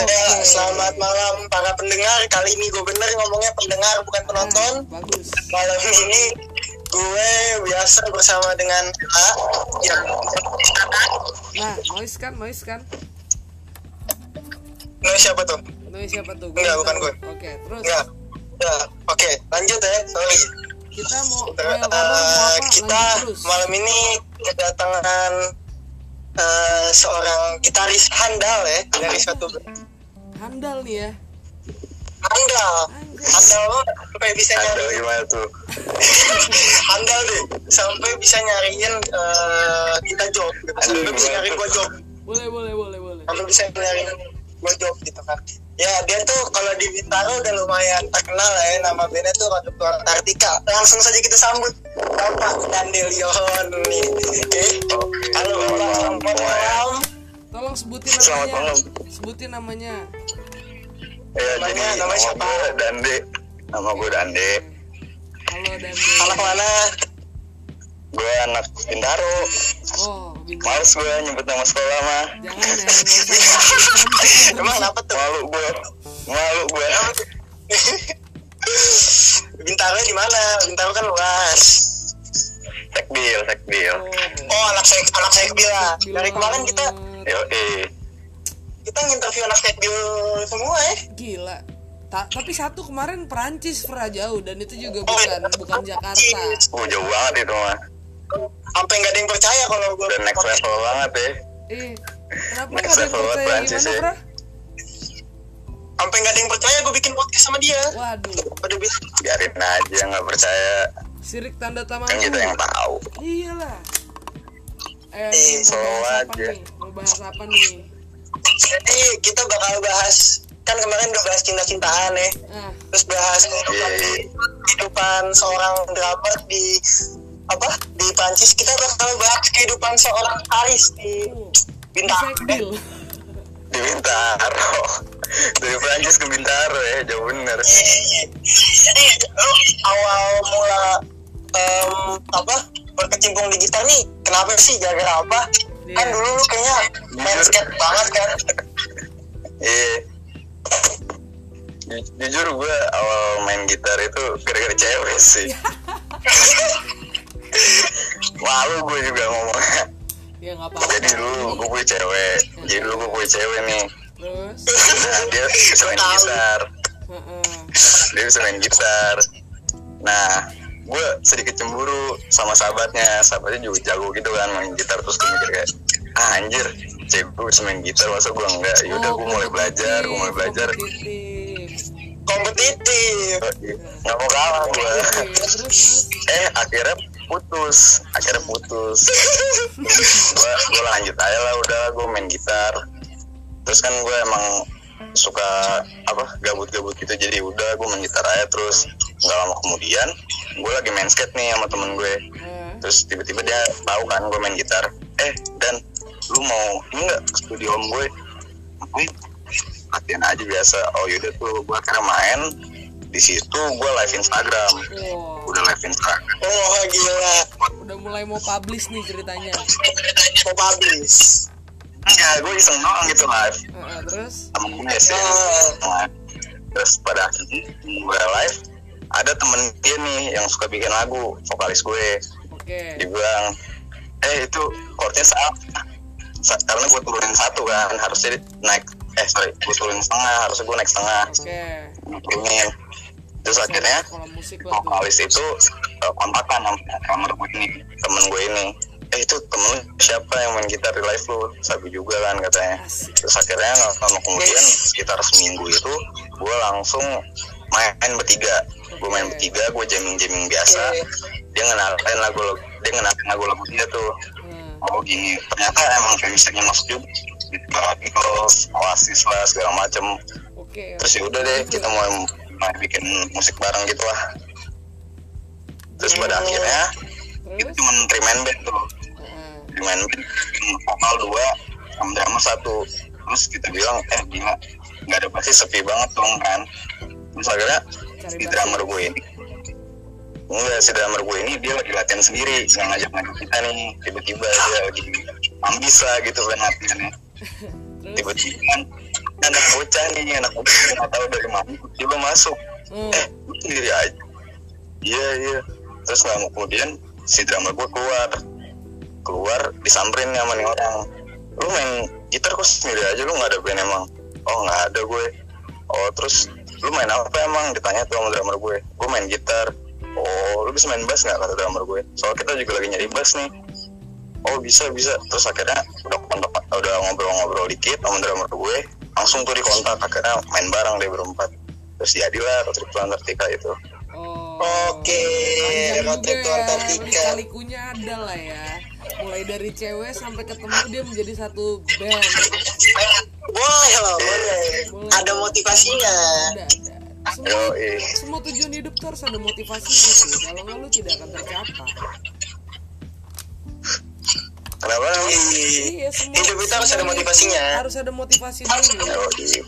Ya, selamat malam para pendengar. Kali ini gue bener ngomongnya pendengar bukan penonton. Ah, bagus Malam ini gue biasa bersama dengan A yang nah noise kan noise kan Nah, siapa tuh? noise siapa tuh Enggak, bukan gue. oke terus Ya, ya, oke, lanjut ya. Sorry. kita mau Ter- eh, apa kita terus malam ini kedatangan eh, seorang gitaris handal ya dari suatu handal nih ya. Handal. Handal banget sampai bisa Ada nyari. gimana tuh? handal deh sampai bisa nyariin eh, kita job gitu. sampai bisa nyariin gua job. Boleh boleh boleh boleh. Sampai bisa nyariin gua job gitu kan. Ya dia tuh kalau di Bintaro udah lumayan terkenal ya nama bandnya tuh Rocket Luar Antartika. Langsung saja kita sambut Bapak Dandelion nih. Oke. Halo Bapak. Selamat malam tolong sebutin Selamat namanya malam. sebutin namanya Ya, Namanya- jadi namanya nama siapa? gue Dande. Nama gue Dande. halo dan anak mana Gue anak Bintaro. oh Males gue nyebut nama sekolah mah. jangan ya emang kenapa tuh Malu gue. Malu gue. Bintaro di mana Bintaro kan luas Sekbil, sekbil. oh oh anak saya anak saya bila dari kemarin kita Yo, eh. kita nginterview anak Sekbil semua ya gila Ta- tapi satu kemarin Perancis Fra jauh dan itu juga Oh, bukan iya. bukan Jakarta Uh, jauh banget itu mah. sampai nggak ada yang percaya kalau gue Udah next level banget ya. eh kenapa Next ada yang level percaya Perancis gimana ya. Fra sampai nggak ada yang percaya gue bikin podcast sama dia waduh pada bilang Biarin aja nggak percaya. Sirik tanda taman Kan kita yang tahu. iyalah eh Eh, mau slow bahas apa aja. nih mau bahas apa nih jadi kita bakal bahas kan kemarin udah bahas cinta-cintaan ya ah terus bahas kehidupan, Iya. kehidupan seorang drummer di apa di Prancis kita bakal bahas kehidupan seorang Aris di uh, Bintaro Di Bintaro. Dari Prancis ke Bintaro ya, jauh bener. jadi lu awal mula em, apa berkecimpung di gitar nih kenapa sih gara-gara apa kan Iya. dulu lu kayaknya main skate banget kan Iya. Ju- Jujur gue awal main gitar itu gara-gara cewek sih. Malu gue juga ngomongnya. ya Jadi dulu gue punya cewek. Jadi dulu gue punya cewek nih. terus Nah, dia bisa main gitar. Heeh. Dia bisa main gitar. Nah, gue sedikit cemburu sama sahabatnya. Sahabatnya juga jago gitu kan main gitar. Terus gue mikir kayak, ah anjir, cewek gue bisa main gitar. Masa gue enggak? Yaudah gue mulai belajar, gue mulai belajar. kompetitif. Nggak mau kalah gue. Eh akhirnya putus akhirnya putus gua lanjut aja lah udah gue main gitar terus kan gue emang suka apa gabut-gabut gitu. Jadi udah gue main gitar aja terus. Nggak lama kemudian gue lagi main skate nih sama temen gue. Eh, terus tiba-tiba dia tahu kan gue main gitar. Eh dan lu mau ini nggak ke studio om gue? Ngapain latihan aja biasa. Oh yaudah tuh gue akhirnya main. Di situ gue live Instagram. Wow, udah live Instagram. Oh gila. Udah mulai mau publish nih ceritanya. mau publish ya gue iseng doang gitu live Heeh, terus? Sama gue sih Ah. terus pada akhirnya gue live ada temen dia nih yang suka bikin lagu vokalis gue. Oke. dia bilang eh itu chordnya salah. Sa- karena gue turunin satu kan harusnya naik eh sorry gue turunin setengah harusnya gue naik setengah. Oke. Gue turunin terus akhirnya vokalis itu uh, kontakan sama drummer gue ini temen gue ini eh itu temen siapa yang main gitar di live lu? Sabi juga kan katanya. Terus akhirnya nggak lama kemudian sekitar seminggu itu gue langsung main bertiga. Gue main bertiga gue jamming jamming biasa dia ngenalin lagu dia ngenalin lagu lagu dia tuh. Hmm. oh gini. Ternyata emang kayak misalnya masuk juga Beatles, Oasis lah segala macem. Terus ya udah deh kita mau mau bikin musik bareng gitu lah. Terus pada akhirnya itu cuma three man band tuh Bikin vokal dua sama drummer satu. Terus kita bilang eh gila nggak ada basis sepi banget dong kan. Terus akhirnya si drummer gue ini enggak si drummer gue ini dia lagi latihan sendiri nggak ngajak ngajak kita nih. Tiba-tiba dia lagi ambis lah gitu kan latihannya. Tiba-tiba kan anak bocah nih anak bocah nggak tahu dari mana tiba masuk. Hmm. eh sendiri aja? Iya iya. Terus lama kemudian si drummer gue keluar keluar disamperin sama nih orang. Lu main gitar kok sendiri aja lu nggak ada band emang? Oh nggak ada gue. Oh terus lu main apa emang? Ditanya tuh sama drummer gue. Gue main gitar. Oh lu bisa main bass nggak? Kata drummer gue. Soal kita juga lagi nyari bass nih. Oh bisa bisa. Terus akhirnya udah kontak udah ngobrol-ngobrol dikit sama drummer gue. Langsung tuh dikontak. Akhirnya main bareng deh berempat. Terus jadilah Road Trip to Antartika itu. Oh. Oke, Panjang road trip to Antartika. lika-likunya ada lah ya. Mulai dari cewek sampai ketemu dia menjadi satu band. Boleh loh, boleh. Boleh. Ada motivasinya. Ada, ada. Semua, Yoi. semua tujuan hidup tuh harus ada motivasi sih. Kalau nggak lu tidak akan tercapai. kenapa Iya, semua. Hidup itu harus ada motivasinya. Harus ada motivasi dulu. Yoi.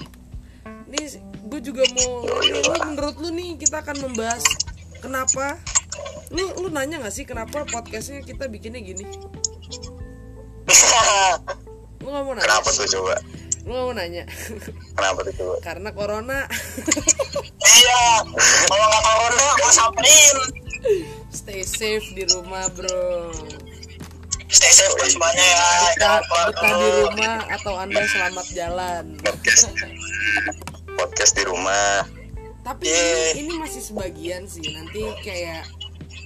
Nih, gue juga mau. Ini, lu menurut lu nih kita akan membahas kenapa. Lu lu nanya nggak sih kenapa podcastnya kita bikinnya gini? Lu nggak mau nanya? kenapa tuh coba Lu nggak mau nanya? kenapa tuh coba Karena corona. Iya, kalau nggak corona, gue samperin. Stay safe di rumah, bro. Stay safe buat semuanya ya. Keluar betah di rumah atau anda selamat jalan. podcast podcast di rumah Tapi Yeah. ini, ini masih sebagian sih. Nanti kayak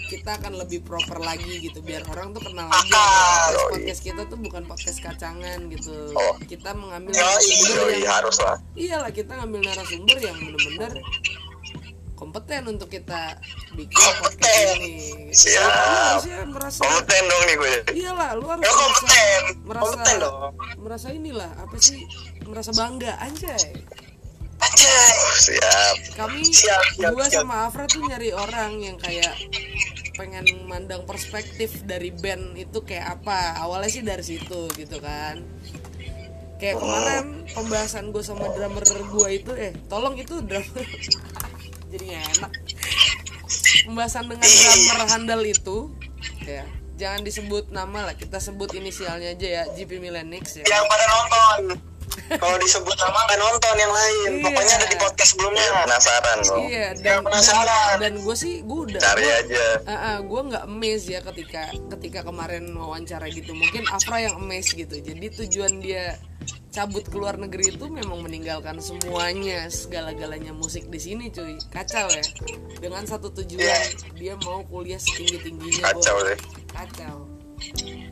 kita akan lebih proper lagi gitu biar orang tuh kenal aja podcast, podcast kita tuh bukan podcast kacangan gitu Oh. kita mengambil Yoi. narasumber Yoi, yang harus lah iyalah kita ngambil narasumber yang bener-bener kompeten untuk kita bikin Kompeten. podcast ini. Siap. Lu harusnya merasa kompeten dong nih gue iyalah lu harus Ya kompeten, merasa kompeten dong. merasa inilah apa sih merasa bangga Anjay. Siap. Kami Siap, siap, gua siap. sama Afra tuh nyari orang yang kayak pengen mandang perspektif dari band itu kayak apa. Awalnya sih dari situ gitu kan. Kayak kemarin pembahasan gue sama drummer gue itu eh tolong itu drummer. Jadi enak. Pembahasan dengan drummer handal itu ya jangan disebut nama lah kita sebut inisialnya aja ya GP Milenix ya. Yang pada nonton. Kalau disebut nama nggak nonton yang lain. Iya. Pokoknya ada di podcast sebelumnya. penasaran dong iya dan penasaran. dan, dan gue sih gue udah cari gua- aja Ah, gue nggak amazed ya ketika ketika kemarin wawancara gitu mungkin Afra yang amazed gitu jadi tujuan dia cabut ke luar negeri itu memang meninggalkan semuanya segala-galanya musik di sini cuy kacau ya dengan satu tujuan dia mau kuliah setinggi tingginya kacau deh kacau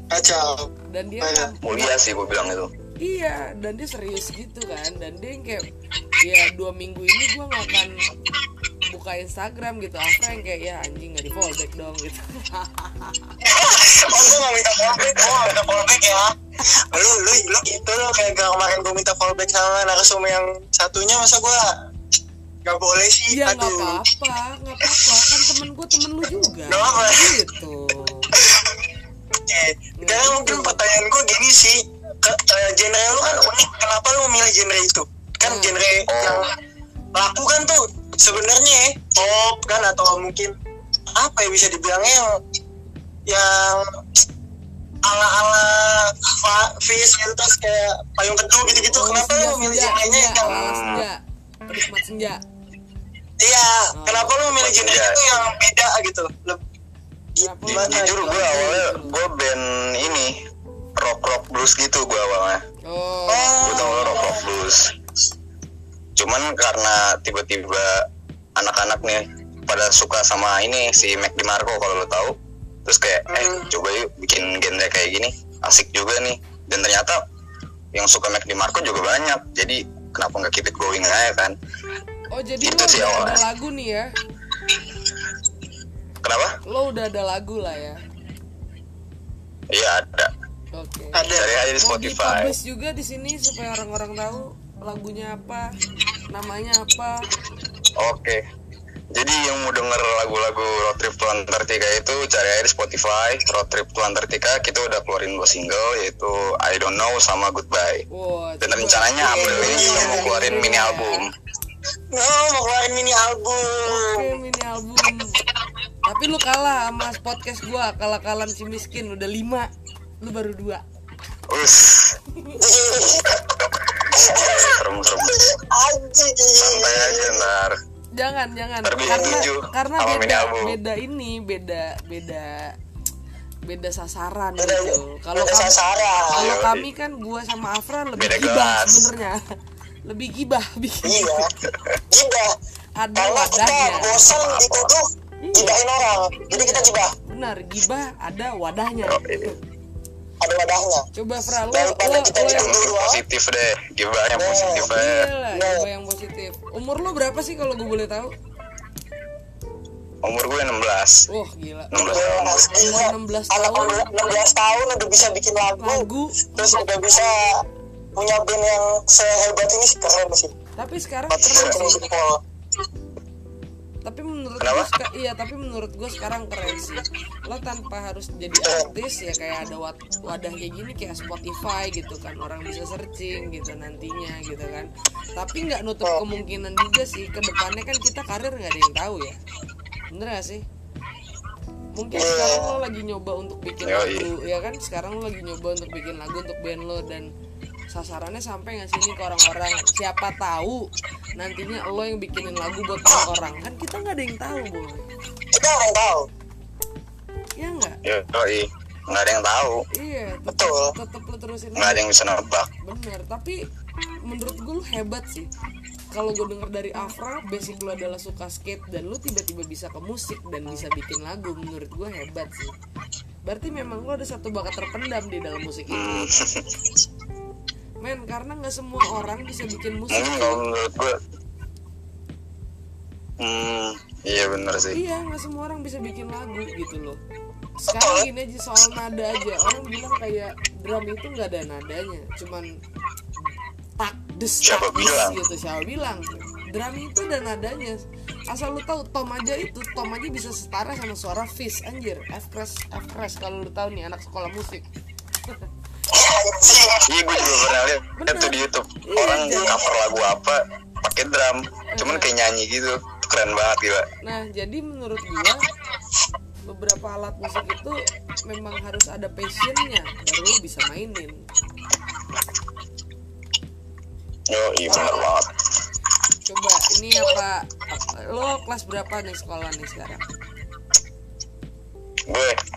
Kacau. dan dia Banyak. mulia sih gue bilang itu iya dan dia serius gitu kan dan dia yang kayak ya dua minggu ini gue nggak akan buka Instagram gitu Afra yang kayak ya anjing nggak di fallback dong gitu Oh, gue gak minta fallback, gue gak minta fallback ya. Lu, lu, lu gitu lo kayak gak kemarin gue minta fallback sama narasumber yang satunya masa gue gak boleh sih. Ya nggak Aduh. apa-apa, nggak apa-apa. Kan temen gue temen lu juga. Nggak apa. Gitu. Oke, Sekarang mungkin pertanyaan gue gini sih, ke, eh, genre lu kan unik, kenapa lu memilih genre itu? Kan Hmm. genre yang laku kan tuh sebenarnya ya, pop kan atau mungkin apa ya bisa dibilangnya yang yang ala-ala fa- Fizz gitu terus kayak payung teduh gitu-gitu. Oh, kenapa senja, lu memilih senja, genre-nya senja, yang ala senja. Penikmat senja. iya, kenapa lu memilih genre itu yang beda gitu? Leb- Kenapa lu Gimana? jujur gue awalnya gitu? gue band ini rock rock blues gitu gue awalnya. Oh, gue tau rock rock blues. Cuman karena tiba-tiba anak-anak nih pada suka sama ini si Mac DiMarco kalau lo tahu terus kayak eh Hmm. coba yuk bikin genre kayak gini. Asik juga nih. Dan ternyata yang suka Mac DiMarco juga banyak. Jadi kenapa nggak keep it going aja kan? Oh jadi Itu lo sih ada awalnya. lagu nih ya? kenapa? Lo udah ada lagu lah ya? iya ada Oke. Ada. cari aja di Mau Spotify dipublish juga di sini supaya orang-orang tahu lagunya apa, namanya apa. Oke. Jadi yang mau denger lagu-lagu Road Trip to Antartika itu cari aja di Spotify Road Trip to Antartika kita udah keluarin dua single yaitu I Don't Know sama Goodbye. Wah, Dan rencananya April ini juga mau keluarin mini album. Oh, mau keluarin mini album. Oke, mini album. Tapi lu kalah sama podcast gua, kalah-kalan si miskin udah lima, lu baru dua. Santai aja ntar. Jangan jangan. Karena tujuh karena beda beda ini beda beda beda sasaran Beda- gitu. Kalau kami kalau Iya, kami kan gua sama Afra lebih Beda gibah sebenarnya. Lebih gibah bikin iya. gibah. Ada karena kita wadahnya. bosan dituduh Iya. gibahin orang. Jadi kita gibah. Benar gibah ada wadahnya. Oh, iya. Ada wadahnya. Coba Fra Daripada lo, kita lo yang doang positif deh gibah yang positif aja iya lah gibah yang positif. Umur lo berapa sih kalau gue boleh tahu? Umur gue 16 wah gila. 16 tahun. Mas, gila. Umur 16 anak tahun. 16 tahun udah bisa bikin lagu, lagu. Terus udah bisa punya band yang sehebat ini sih keren sih. Tapi sekarang keren sih. Tapi menurut gue seka- iya tapi menurut gue sekarang keren sih lo tanpa harus jadi artis ya kayak ada wad- wadah kayak gini kayak Spotify gitu kan. Orang bisa searching gitu nantinya gitu kan. Tapi nggak nutup kemungkinan juga sih. Ke depannya kan kita karir nggak ada yang tahu ya. Bener gak sih? Mungkin sekarang lo lagi nyoba untuk bikin Yoi. lagu ya kan? Sekarang lo lagi nyoba untuk bikin lagu untuk band lo dan sasarannya sampai nggak sih ini ke orang-orang? Siapa tahu nantinya lo yang bikinin lagu buat orang kan kita nggak ada yang tahu boy kita nggak tahu. Ya nggak? Ya yoi. nggak ada yang tahu. Iya Betul. tetap tetap lo terusin nggak ada yang bisa nebak. Bener tapi menurut gue lo hebat sih. Kalau gue denger dari Afra basic lo adalah suka skate dan lo tiba-tiba bisa ke musik dan bisa bikin lagu menurut gue hebat sih. Berarti memang lo ada satu bakat terpendam di dalam musik itu. Hmm. men karena nggak semua orang bisa bikin musik. mungkin kalau menurut gue hmm iya bener sih. Iya nggak semua orang bisa bikin lagu gitu loh. Sekarang gini aja soal nada aja. Orang bilang kayak drum itu nggak ada nadanya. Cuman tak des Siapa tak des bilang? gitu siapa bilang? Drum itu ada nadanya. Asal lu tahu tom aja itu tom aja bisa setara sama suara fish anjir. F crash F crash kalau lu tahu nih anak sekolah musik. iya gue juga pernah lihat itu di YouTube. Iya, orang jadi- cover lagu apa pakai drum. Cuman kayak nyanyi gitu. Keren banget gila. Nah, jadi menurut gua beberapa alat musik itu memang harus ada passionnya baru lu bisa mainin. yo iya bener banget. Coba ini apa, lo kelas berapa nih sekolah nih sekarang? gue gue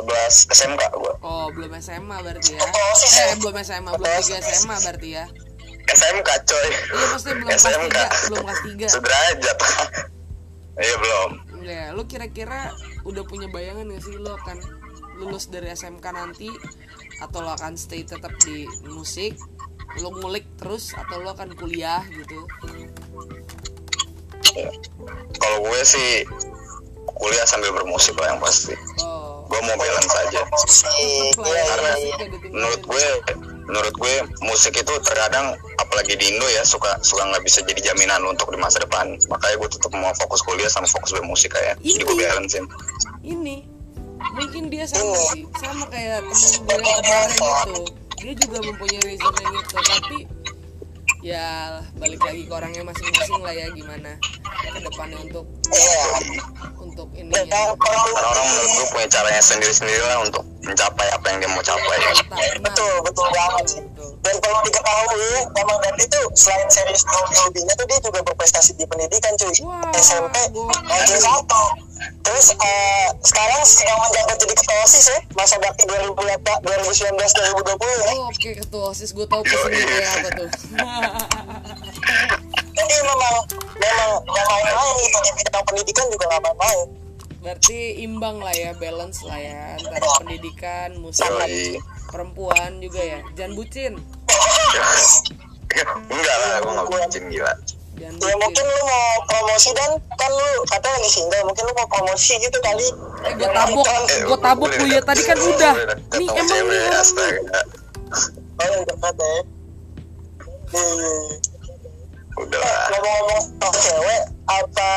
11 SMK gue oh belum SMA berarti ya? Eh belum SMA, belum tiga SMA berarti ya? SMK coy Iya maksudnya belum kelas SMK tiga, belum kelas tiga. sederajat iya belum Ya, lo kira-kira udah punya bayangan gak sih lo akan lulus dari SMK nanti atau lo akan stay tetap di musik? Lo ngulik terus atau lo akan kuliah gitu? kalau gue sih kuliah sambil bermusik lah yang pasti Oh, gue mau balance aja. Lah iya, ya, karena menurut gue menurut gue musik itu terkadang apalagi di Indo ya suka suka nggak bisa jadi jaminan untuk di masa depan. Makanya gue tetap mau fokus kuliah sama fokus bermusik kayak jadi gue balancein ini. Mungkin dia sama sih. Sama kayak temen gue yang kemarin itu dia juga mempunyai reason yang itu. Tapi ya balik lagi ke orangnya masing-masing lah ya gimana ke depannya untuk untuk dan ininya. Kalau karena orang menurut gue punya caranya sendiri sendiri lah untuk mencapai apa yang dia mau capai. Benar. betul betul banget. Sih Betul. dan kalau diketahui Bambang Dandi tuh selain serius di hobi-hobinya tuh dia juga berprestasi di pendidikan cuy. Wah, SMP ranking satu terus eh, sekarang sedang menjabat jadi ketua osis ya. Masa bakti 2019 2020 ya. Oh, oke ketua osis. Gue tahu posisinya kayak apa tuh. Jadi memang memang nggak main-main gitu. Di bidang pendidikan juga nggak main-main. Berarti imbang lah ya balance lah ya antara pendidikan musik Yoi. perempuan juga ya. Jangan bucin. Enggak lah gue nggak bucin gila jangan ya mungkin bucin lu mau promosi dan. Kan lu katanya lagi single. Mungkin lu mau promosi gitu kali. Eh gue tabok. Eh, gue tabok lu ya. Tadi kan udah. Nih sama emang nih orang nih. Astaga. Oh yang dekat ya. Udah lah. ngomong-ngomong soal cewek apa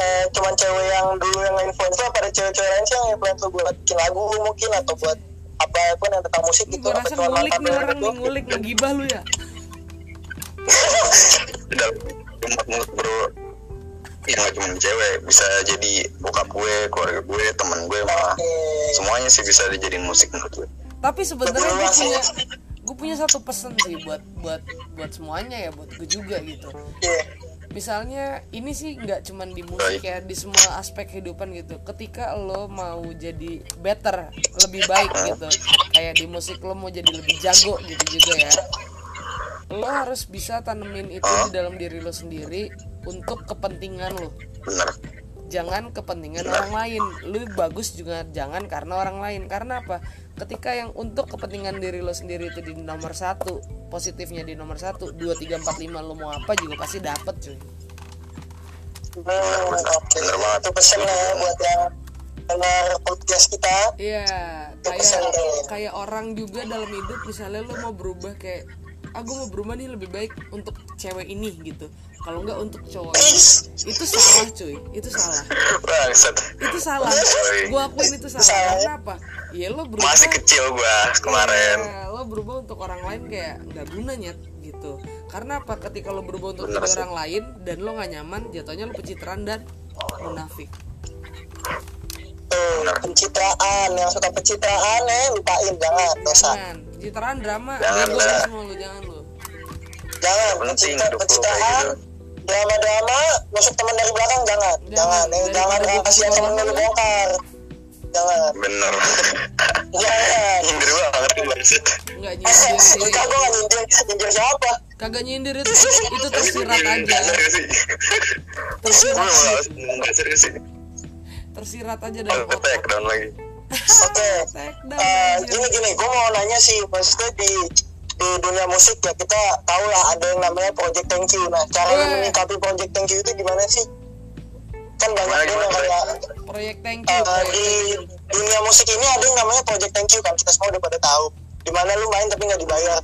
eh, cuman cewek yang dulu yang influence lu apa ada cewek-cewek lain sih yang influence lu buat bikin lagu mungkin atau buat apa pun yang tentang musik gitu gue apa rasa cuma ngulik mantan nih orang ngulik ngegibah lu ya cuma menurut bro ya nggak cuma cewek bisa jadi bokap gue keluarga gue teman gue malah semuanya sih bisa dijadiin musik menurut gue. Tapi sebenarnya gue punya gue punya satu pesan sih buat buat buat semuanya ya buat gue juga gitu. Iya. misalnya ini sih nggak cuman di musik ya di semua aspek kehidupan gitu. Ketika lo mau jadi better lebih baik gitu. Kayak di musik lo mau jadi lebih jago gitu juga ya lo harus bisa tanemin itu di dalam diri lo sendiri untuk kepentingan lo. Bener jangan kepentingan orang lain. Lu bagus juga jangan karena orang lain. Karena apa? Ketika yang untuk kepentingan diri lo sendiri itu di nomor satu positifnya di nomor satu dua tiga empat lima lo mau apa juga pasti dapet cuy. Hmm, oke. Itu pesan lah ya buat yang dengar podcast kita. iya kayak deh. kayak orang juga dalam hidup misalnya lo mau berubah kayak aku mau berubah nih lebih baik untuk cewek ini gitu. Kalau nggak untuk cowok itu salah cuy. Itu salah. Bangsat. Itu salah. Gua akuin itu salah. Salah. karena apa ya lo berubah. Masih kecil gua kemarin. Iya, lo berubah untuk orang lain kayak nggak guna nyet gitu. Karena apa? Ketika lo berubah untuk Bener orang lain dan lo nggak nyaman jatuhnya lo pencitraan dan munafik. Pencitraan yang suka pencitraan ya lupain jangan dosa. jangan pencitraan drama Jangan lah. semua lo jangan lo Jangan Penting lu pencitraan kayak gitu. drama-drama masuk teman dari belakang jangan. Jangan. Jangan, eh, jangan rahasia kasih temen lu lu. bongkar. Jangan. bener Jangan. nyindir banget bangsat nggak nyindir sih Enggak, gue gak nyindir, nyindir siapa? kagak nyindir itu itu tersirat aja tersirat tersirat aja oh ke otak lagi Oke. Take down Eh, gini gini, gue mau nanya sih, maksudnya di di dunia musik ya kita tahu lah ada yang namanya Project Thank You. Nah, cara Eh. menyikapi Project Thank You itu gimana sih? Kan banyak yang kayak proyek thank you proyek di thank you. dunia musik ini ada yang namanya Project Thank You kan kita semua udah pada tahu. Di mana lu main tapi nggak dibayar.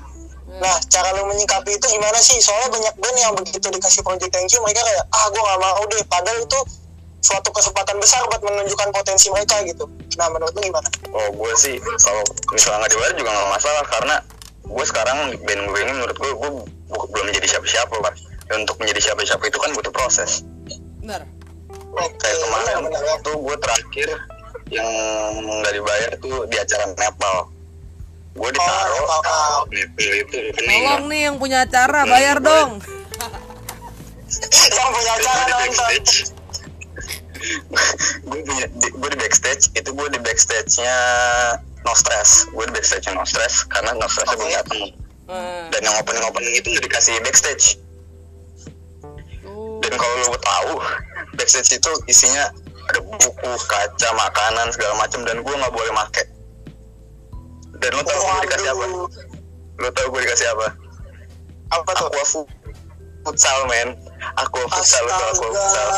Nah, cara lu menyikapi itu gimana sih? Soalnya banyak band yang begitu dikasih Project Thank You mereka kayak ah gue nggak mau deh. Padahal itu suatu kesempatan besar buat menunjukkan potensi mereka gitu. Nah, menurut lu gimana? oh gue sih kalau misalnya nggak dibayar juga nggak masalah karena gue sekarang band gue ini menurut gue gue bu- belum menjadi siapa-siapa kan Dan untuk menjadi siapa-siapa itu kan butuh proses benar Oke, kayak kemarin benar, benar, ya. waktu gue terakhir yang nggak dibayar tuh di acara Nepal gue ditaruh Nepal Cup. Nepal itu tolong nih yang punya acara bayar dong yang punya acara nonton gue punya di, gue di backstage itu gue di backstage nya no stress. Gue di backstage nya no stress karena no stress belum datang Eh, dan yang opening opening itu udah dikasih backstage. Dan kalau lu tahu backstage itu isinya ada buku kaca makanan segala macam dan gue nggak boleh make. Dan lo tau gue dikasih apa? Lo tau gue dikasih apa? Apa tuh? Fu- futsal men aqua futsal aqua futsal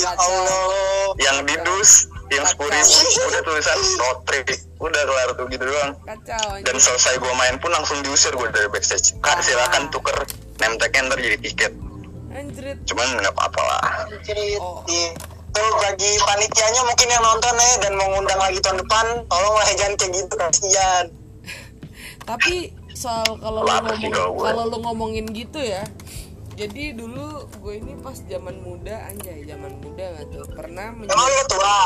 ya Allah. yang di dus yang sepuluh ribu udah tulisan road trip udah kelar tuh gitu doang. Kacau dan selesai gue main pun langsung diusir gue dari backstage. Kak silakan tuker name tag-nya ntar jadi tiket. Anjrit. Cuman nggak apa-apa lah. Cerit. Oh. Iya. Tuh bagi panitianya mungkin yang nonton ya dan mau ngundang lagi tahun depan, tolonglah jangan kayak gitu kasihan. tapi soal kalau lu ngomong kalau lu ngomongin gitu ya jadi dulu gue ini pas zaman muda anjay zaman muda nggak tuh pernah menjadi tua?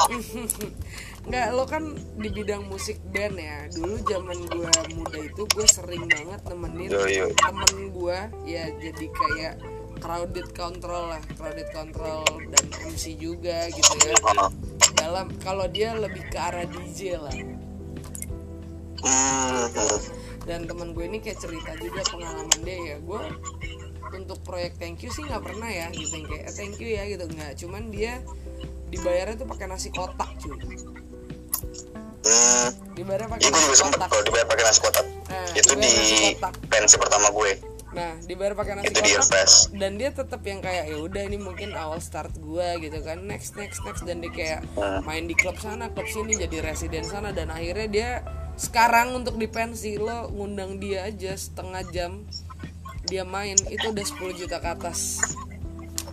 nggak lo kan di bidang musik band ya. Dulu zaman gue muda itu gue sering banget nemenin Yo, yo. temen gue ya jadi kayak crowded control lah crowded control dan MC juga gitu ya. Dalam kalau dia lebih ke arah DJ lah. Hmm, dan teman gue ini kayak cerita juga pengalaman dia ya. Gue untuk proyek thank you sih nggak pernah ya gitu yang kayak "Eh, thank you ya gitu nggak cuman dia dibayarnya tuh pakai nasi kotak cuy hmm. dibayarnya pakai nasi kotak kalau dibayar pakai nasi kotak Nah, itu di kotak. pensi pertama gue nah dibayar pakai nasi Itu di kotak Irfest. dan dia tetap yang kayak ya udah ini mungkin awal start gue gitu kan next next next dan dia kayak Hmm. main di klub sana klub sini jadi residen sana dan akhirnya dia sekarang untuk di pensi lo ngundang dia aja setengah jam dia main itu udah 10 juta ke atas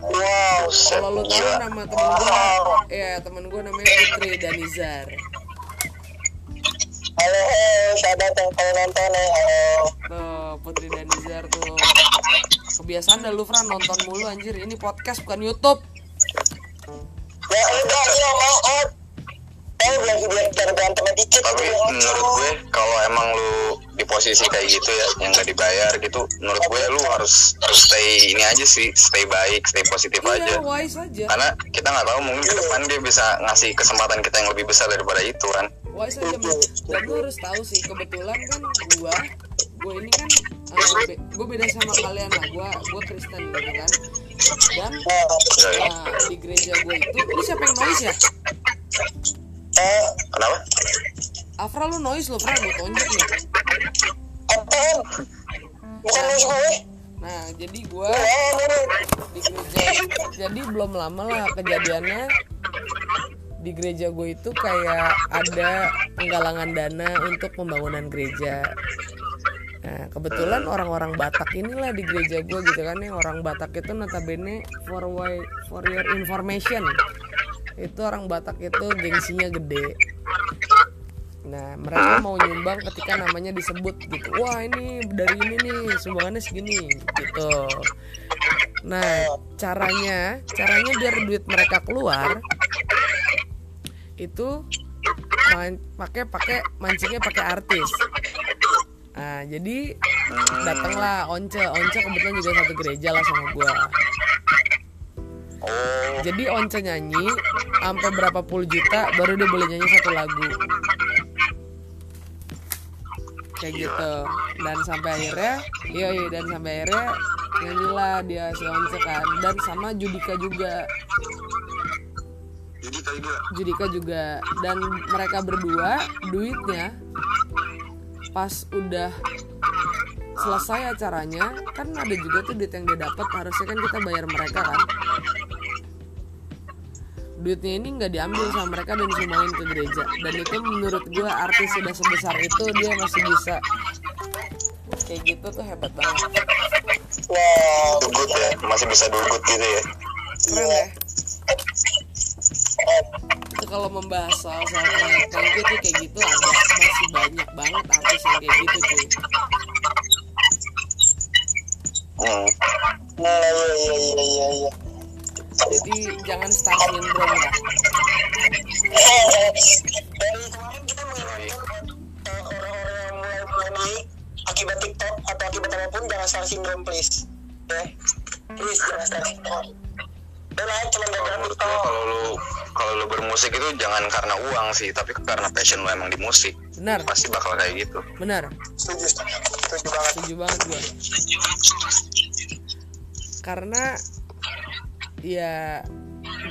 Wow. Kalau lo tahu nama temen gue ya temen gue namanya Putri Danizar Halo, sahabat yang kalau nonton ya, halo. tuh Putri Danizar tuh kebiasaan dah lu Fran nonton mulu anjir ini podcast bukan YouTube Ya udah, iya mau out. Eh, belum biar biar berantem dikit tapi menurut gue kalau emang lu di posisi kayak gitu ya yang nggak dibayar gitu menurut gue lu harus harus stay ini aja sih stay baik stay positif aja. iya wise aja. Karena kita nggak tahu mungkin ke depan dia bisa ngasih kesempatan kita yang lebih besar daripada itu kan. Wise aja mas. Dan lu harus tahu sih kebetulan kan gua gua ini kan uh, be- gua beda sama kalian lah. Gua gua Kristen gitu kan. Dan uh, di gereja gua itu ini siapa yang noise ya eh kenapa? Afra lu noise lo Fra gua tonjok nih. Apaan? Bukan lu gue. Nah jadi gua eh ini di gereja. Jadi belum lama lah kejadiannya. Di gereja gue itu kayak ada penggalangan dana untuk pembangunan gereja. Nah kebetulan orang-orang Batak inilah di gereja gue gitu kan yang orang Batak itu notabene for why- for your information itu orang Batak itu gengsinya gede Nah, mereka mau nyumbang ketika namanya disebut gitu. Wah, ini dari ini nih, sumbangannya segini gitu. Nah, caranya, caranya biar duit mereka keluar itu pakai pakai mancingnya pakai artis. Nah, jadi datanglah Once, Once kebetulan juga satu gereja lah sama gua. Oh Jadi Once nyanyi sampai berapa puluh juta baru dia boleh nyanyi satu lagu. Kayak gitu. Dan sampai akhirnya, iya iya dan sampai akhirnya nyanyilah dia si Once kan dan sama Judika juga. jadi kayak dia Judika juga dan mereka berdua duitnya pas udah selesai acaranya kan ada juga tuh duit yang dia dapat harusnya kan kita bayar mereka kan duitnya ini nggak diambil sama mereka dan disumbangin ke gereja. Dan itu menurut gue artis sudah sebesar itu dia masih bisa. Kayak gitu tuh hebat banget. Wah dugut ya. Masih bisa dugut gitu ya? Keren ya? Itu kalau membahas soal soal you tuh kayak gitu ada masih banyak banget artis yang kayak gitu cuy hmm. nah iya iya iya iya iya jadi jangan star syndrome ya dari kemarin kita mengingatkan orang-orang yang mulai mulai naik akibat TikTok atau akibat apa pun jangan star syndrome please ya please jangan star syndrome dan naik cuma gara-gara menurut gue TikTok kalau lu kalau lu bermusik itu jangan karena uang sih tapi karena passion lu emang di musik. Benar. Pasti bakal kayak gitu. Benar. Setuju setuju setuju banget. Setuju banget gue karena ya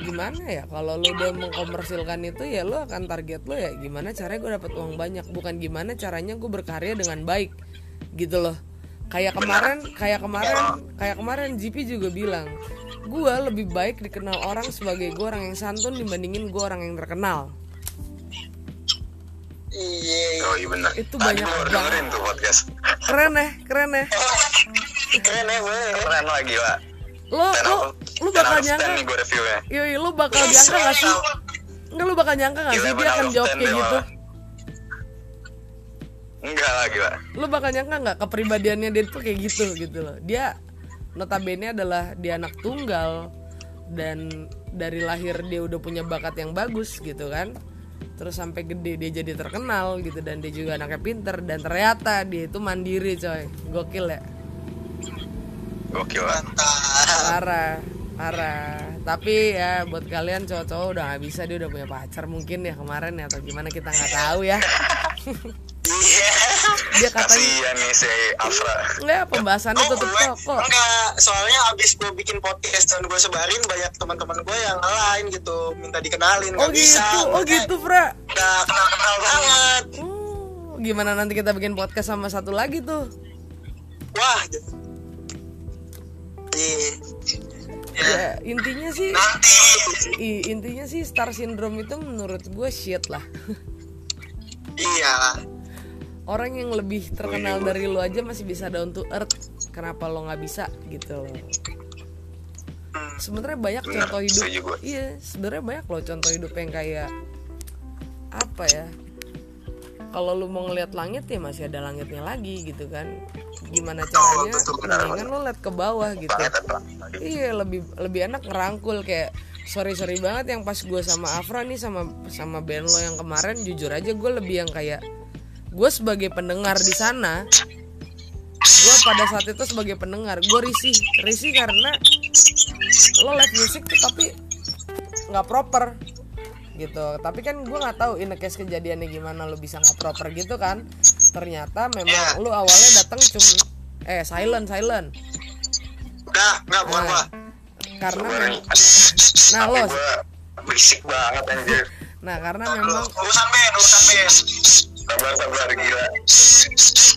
gimana ya? Kalau lu udah mengkomersilkan itu ya lu akan target lu ya gimana caranya gue dapat uang banyak? Bukan gimana caranya gue berkarya dengan baik gitu loh. Kayak kemarin kayak kemarin kayak kemarin GP juga bilang gue lebih baik dikenal orang sebagai gue orang yang santun dibandingin gue orang yang terkenal. Iya oh iya benar. Itu Tadi banyak banget. dengerin tuh podcast. Keren ya keren ya. Keren ya boleh ya keren lah gila lo lo lu bakal nyangka nih gue reviewnya Yoi, lu bakal nyangka gak sih? Enggak lu bakal nyangka gak sih dia akan jawab kayak gitu? enggak lah gila Lu bakal nyangka nggak kepribadiannya dia tuh kayak gitu gitu loh. Dia notabene adalah dia anak tunggal dan dari lahir dia udah punya bakat yang bagus gitu kan. Terus sampai gede dia jadi terkenal gitu dan dia juga anaknya pinter dan ternyata dia itu mandiri coy. Gokil ya. gokil lah Parah, parah. Tapi ya buat kalian cowok-cowok udah nggak bisa dia udah punya pacar mungkin ya kemarin ya atau gimana kita nggak tahu ya. iya Dia katanya kasihan nih si Afra Enggak, pembahasannya tutup gue toko. enggak soalnya abis gue bikin podcast dan gue sebarin banyak teman-teman gue yang lain gitu minta dikenalin Oh bisa gitu, oh Mereka gitu, Fra. udah kenal kenal banget Oh, gimana nanti kita bikin podcast sama satu lagi tuh? wah iya Ya, intinya sih nanti i- intinya sih star syndrome itu menurut gue shit lah. iya Orang yang lebih terkenal dari lu aja masih bisa down to earth. Kenapa lo nggak bisa gitu loh. Sebenarnya banyak Bener, contoh hidup. Iya, sebenarnya banyak loh contoh hidup yang kayak apa ya? Kalau lu mau ngeliat langit ya masih ada langitnya lagi gitu kan. Gimana caranya? benar, Mendingan lo liat ke bawah gitu. Iya lebih lebih enak ngerangkul kayak sorry sorry banget yang pas gue sama Afra nih sama sama band lo yang kemarin jujur aja gue lebih yang kayak gue sebagai pendengar di sana gue pada saat itu sebagai pendengar gue risih risih karena lo live music tuh tapi nggak proper gitu tapi kan gue nggak tahu in the case kejadiannya gimana lo bisa nggak proper gitu kan ternyata memang lo awalnya datang cuma eh silent silent Udah, enggak bukan Nah, gua. karena nah Tapi lo berisik banget anjir nah karena memang Urusan band, urusan band. sabar sabar gila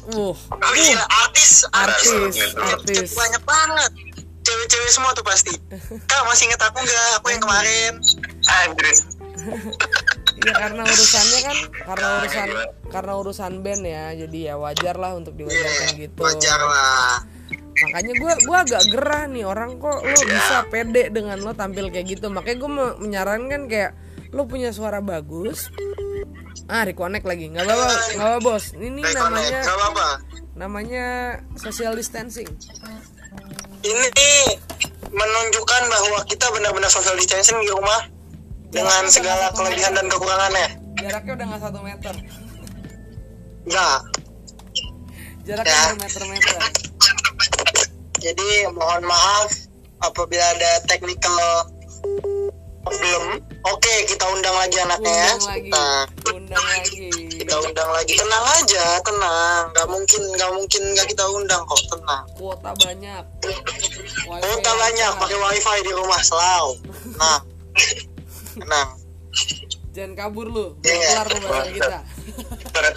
uh Oh iya, artis, artis Artis. artis banyak banget. Cewek-cewek semua tuh pasti. Kak masih inget aku nggak? Aku yang kemarin. anjir Iya karena urusannya kan karena urusan karena urusan band ya jadi ya wajar lah untuk diwajarkan gitu. Iya, Wajar lah. Makanya gue gua agak gerah nih orang kok lo bisa pede dengan lo tampil kayak gitu. Makanya gue menyarankan kayak lo punya suara bagus. Ah reconnect lagi nggak apa-apa nggak apa bos. Ini Reconnect, namanya namanya social distancing. Ini menunjukkan bahwa kita benar-benar social distancing di rumah dengan segala kelebihan dan kekurangannya. Jaraknya udah nggak satu meter. Enggak. Jaraknya Ya. bermeter-meter. Jadi mohon maaf apabila ada technical problem. Oke, kita undang lagi anaknya ya. Nah, undang lagi. kita undang lagi. Tenang aja, tenang. Gak mungkin, gak mungkin gak kita undang kok. Tenang. Kuota banyak. Wifi Kuota banyak, pakai wifi di rumah selalu. Nah, tenang. Jangan kabur lu. Iya. Biar kelar pembahasan kita.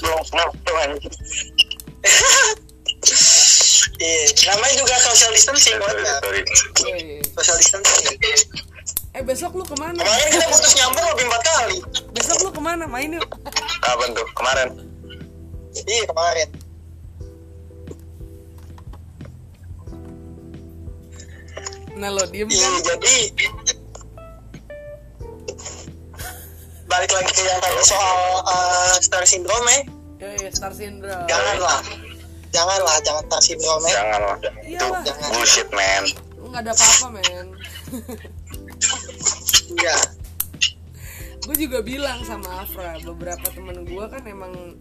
Belum ngapain anjir Iya, namanya juga social distancing, Woi. Social distancing. Eh besok lu ke mana? Kemarin kita putus nyambung lebih empat kali. Besok lu ke mana? Main yuk. kapan tuh kemarin Iya kemarin. Nah lo diem Iya, kan? jadi balik lagi ke yang tadi soal uh, star syndrome ya. Ya, ya, Star Syndrome. Janganlah. Janganlah, jangan star syndrome ya. jangan lah itu Iyalah. bullshit man Lu nggak ada apa-apa men. Iya. gue juga bilang sama Afra beberapa temen gue kan emang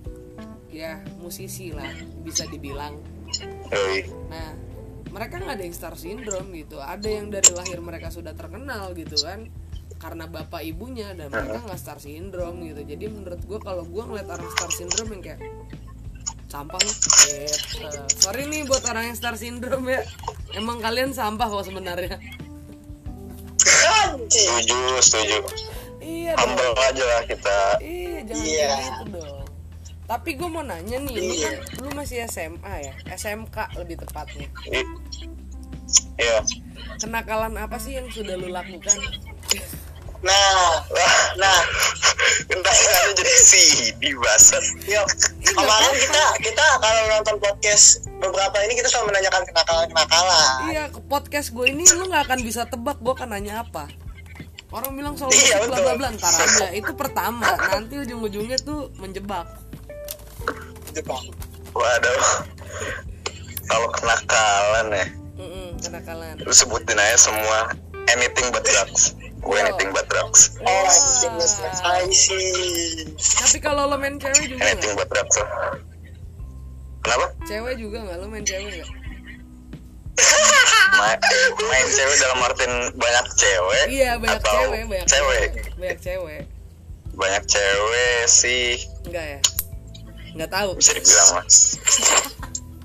ya musisi lah bisa dibilang. Yoi. Nah mereka nggak ada yang star syndrome gitu. Ada yang dari lahir mereka sudah terkenal gitu kan karena bapak ibunya dan mereka nggak star syndrome gitu. Jadi menurut gue kalau gue ngeliat orang star syndrome yang kayak sampah lu gitu. Sorry nih buat orang yang star syndrome ya. Emang kalian sampah kok sebenarnya. Setuju setuju Iya dong. humble aja lah kita Iya, jangan Iya. gitu dong. Tapi gue mau nanya nih, lu kan lu masih SMA ya, SMK lebih tepatnya. Iya Kenakalan apa sih yang sudah lu lakukan? Nah, nah, entah aja jadi CD basat yuk. Kemarin kita kita kalau nonton podcast beberapa ini kita selalu menanyakan kenakalan-kenakalan. Iya, ke podcast gue ini lu nggak akan bisa tebak gue akan nanya apa. Orang bilang soal Iya, bla bla bla ntar aja. Itu pertama, nanti ujung-ujungnya tuh menjebak. Jepang. waduh kalau kenakalan ya Mm-mm, kenakalan. lu sebutin aja semua anything but drugs gue anything but drugs Oh I see. Tapi kalau lo main cewek juga anything nggak? but drugs kenapa Cewek juga nggak? Lo main cewek nggak? Ma- main cewek dalam artian banyak cewek Iya banyak atau cewek, banyak cewek banyak cewek. banyak cewek sih Enggak ya? Enggak tahu. bisa dibilang mas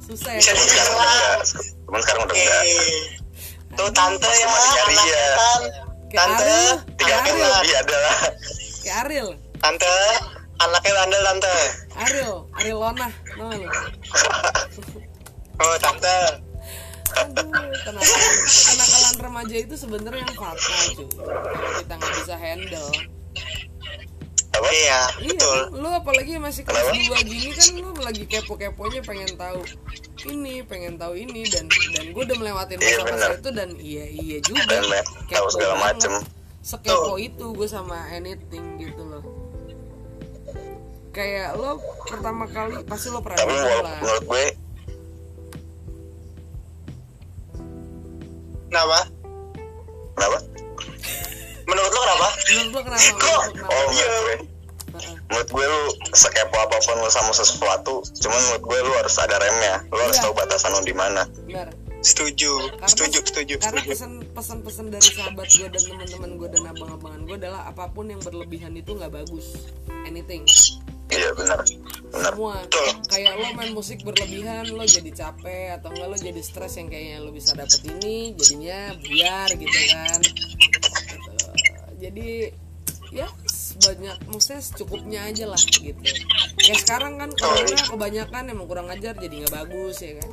Susah ya. Bisa dibilang. enggak cuman sekarang udah enggak Tuh tante ya, ya. kan. Kayak Tante, Ariel, tiga Ariel, lebih adalah kayak Ariel, tante, anaknya bandel tante. Ariel, Ariel Lona, gak lu? Oh tante. Aduh, kenakalan, kenakalan remaja itu sebenarnya yang fatal cuy. Kita nggak bisa handle. Apa Iya, Iya, betul. lu apalagi masih kelas? 2 gini kan lu lagi kepo-keponya pengen tahu ini, pengen tahu ini dan dan gue udah melewatin Iya, masa-masa benar. itu dan iya iya juga. Dan tahu segala banget. macem. Sekepo itu gue sama anything gitu loh. Kayak lo pertama kali pasti lo pernah tapi lah. menurut gue Kenapa? kenapa Menurut lo kenapa? Menurut lo kenapa? Oh menurut gue Heeh. menurut gue lu sekepo apa pun lu sama sesuatu cuman menurut gue lu harus ada remnya. Lu harus Iya. tahu batasan lu di mana. Benar setuju karena setuju setuju karena setuju. pesan pesan pesan dari sahabat gue dan teman-teman gue dan abang-abangan gue adalah apa pun yang berlebihan itu nggak bagus. Anything. Iya benar benar semua. Betul. kayak lo main musik berlebihan lo jadi capek atau enggak lo jadi stres yang kayaknya lo bisa dapet ini jadinya biar gitu kan. Jadi ya banyak maksudnya secukupnya aja lah gitu. Kayak sekarang kan kalau nggak kebanyakan emang kurang ajar jadi nggak bagus ya kan?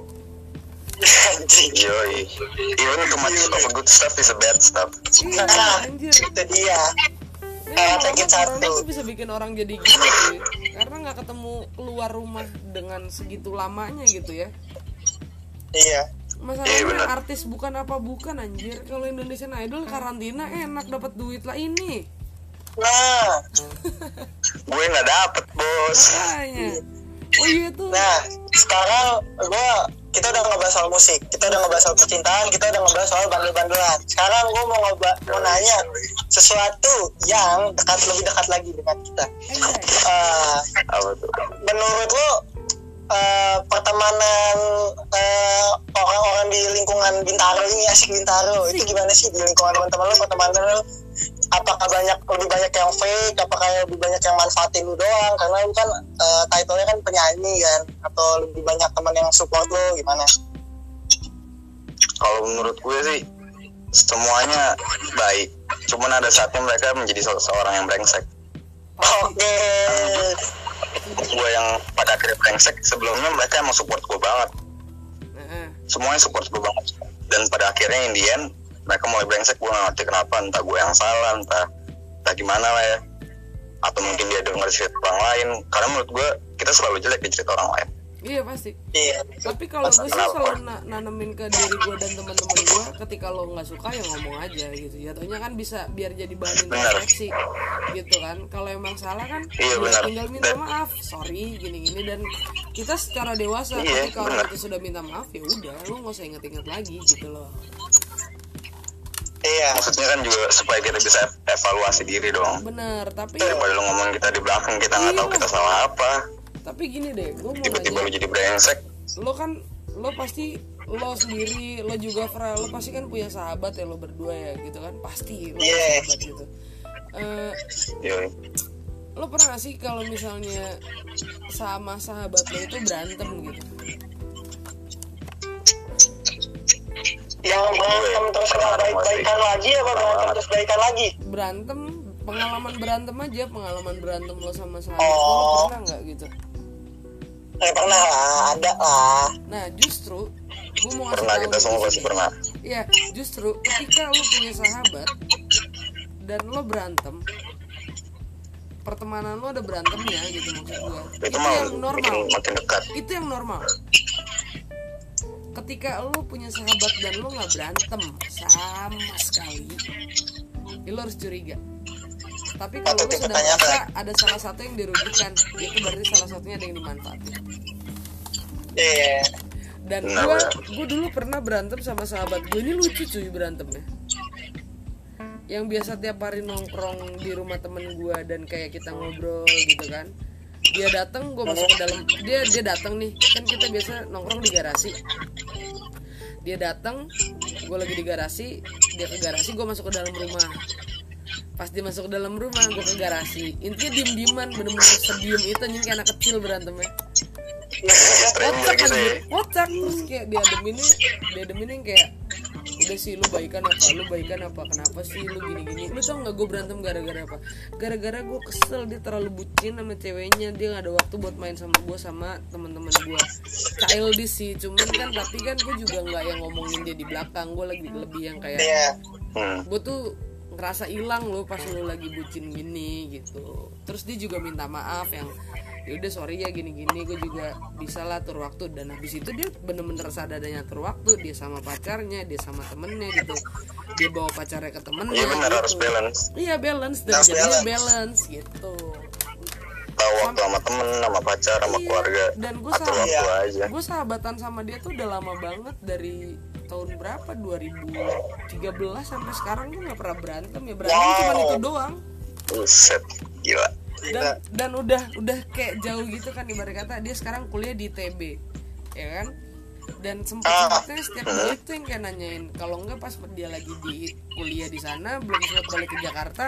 Yoi. Even too much of a good stuff is a bad stuff. Iya Nah, anjir. Itu dia. Ya, Kayak sakit satu. bisa bikin orang jadi gila cuy. Karena nggak ketemu keluar rumah dengan segitu lamanya gitu ya. Iya, masalahnya benar. artis bukan apa bukan anjir. Kalau Indonesian Idol karantina enak dapat duit lah ini. Nah. Gue nggak dapet bos. Makanya. Oh iya tuh. Nah sekarang gua kita udah ngebahas soal musik. Kita udah ngebahas soal percintaan kita udah ngebahas soal bandel-bandelan. Sekarang gua mau ngoba mau nanya sesuatu yang dekat lebih dekat lagi dengan kita. Eh, tuh? menurut lo eh, pertemanan eh, orang-orang di lingkungan Bintaro ini asik Bintaro. Itu gimana sih di lingkungan teman-teman lo pertemanan lo apakah banyak lebih banyak yang fake? Apakah lebih banyak yang manfaatin lu doang? Karena lu kan eh, title-nya kan penyanyi kan? Atau lebih banyak teman yang support lo gimana? Kalau menurut gue sih semuanya baik. Cuman ada saatnya mereka menjadi se- seorang yang brengsek. Oke gue yang pada akhirnya brengsek. Sebelumnya mereka emang support gue banget. Heeh. semuanya support gue banget. Dan pada akhirnya in the end mereka mulai brengsek. Gue gak ngerti kenapa. Entah gue yang salah entah entah gimana lah ya. Atau mungkin dia denger cerita orang lain. Karena menurut gue kita selalu jelek di cerita orang lain iya pasti. Iya. Tapi kalau gue sih selalu na- nanemin ke diri gue dan teman-teman gue ketika lo nggak suka ya ngomong aja gitu. Jatuhnya kan bisa biar jadi bahan introspeksi gitu kan. Kalau emang salah kan Iya, ya benar. tinggal minta maaf. Sorry gini-gini. Dan kita secara dewasa Iya, ketika orang itu sudah minta maaf ya udah lo nggak usah inget-inget lagi gitu loh. Iya maksudnya kan juga supaya kita bisa ev- evaluasi diri dong. Bener tapi daripada lu ngomong kita di belakang kita nggak tahu kita salah apa tapi gini deh gue mau tiba-tiba lu nanya. jadi brengsek. Lo kan lo pasti lo sendiri lo juga Fra lo pasti kan punya sahabat ya lo berdua ya gitu kan? Pasti lo Iya. sahabat gitu. Eh, Yoi. lo pernah gak sih kalau misalnya sama sahabat lo itu berantem gitu? Yang berantem terus nggak baik-baikan lagi apa berantem terus baikan lagi? Berantem pengalaman berantem aja pengalaman berantem lo sama sahabat Oh. lo, lo pernah nggak gitu eh pernah lah ada lah nah justru gue mau pernah kita semua pasti pernah Iya, justru ketika lo punya sahabat dan lo berantem, pertemanan lo ada berantemnya gitu maksud gua. itu Itu yang normal. makin dekat Itu yang normal. Ketika lo punya sahabat dan lo nggak berantem sama sekali, ya lo harus curiga. Tapi kalau lo sudah merasa ada salah satu yang dirugikan, itu berarti salah satunya ada yang dimanfaatin dan gue benar. gue dulu pernah berantem sama sahabat gue ini lucu cuy berantemnya. Yang biasa tiap hari nongkrong di rumah temen gue dan kayak kita ngobrol gitu kan. Dia datang gue masuk ke dalam. Dia dia datang nih. Kan kita biasa nongkrong di garasi. Dia datang gue lagi di garasi. Dia ke garasi gue masuk ke dalam rumah. Pas dia masuk ke dalam rumah gue ke garasi. Intinya diem dieman bener-bener sediem itu anjing kayak anak kecil berantemnya kocak gitu. ya aja kocak terus kayak diademinnya diademinnya yang kayak udah sih lu baikan apa lu baikan apa kenapa sih lu gini gini lu tau nggak gue berantem gara-gara apa? Gara-gara gue kesel dia terlalu bucin sama ceweknya dia nggak ada waktu buat main sama gue sama teman-teman gue childish sih cuman kan tapi kan gue juga nggak yang ngomongin dia di belakang gue lagi lebih yang kayak iya. Hmm. gue tuh ngerasa hilang loh pas lu lagi bucin gini gitu. Terus dia juga minta maaf yang ya udah sorry ya gini gini gue juga bisa lah atur waktu. Dan habis itu dia bener-bener sadar adanya atur waktu. Dia sama pacarnya dia sama temennya gitu. Dia bawa pacarnya ke temennya iya benar gitu. harus balance. Iya balance. Dan Harus jadinya balance. balance gitu. Tahu waktu sama temen sama pacar sama Iya, keluarga. dan gue atur sama waktu aja. gue sahabatan sama dia tuh udah lama banget. Dari tahun berapa? 2013 sampai sekarang gue nggak pernah berantem ya. Berantem Wow. cuma itu doang. Buset, gila. Dan dan udah udah kayak jauh gitu kan ibarat kata dia sekarang kuliah di TB ya kan? Dan sempat sempatnya setiap dia itu yang kayak nanyain kalau enggak pas dia lagi di kuliah di sana belum sempat balik ke Jakarta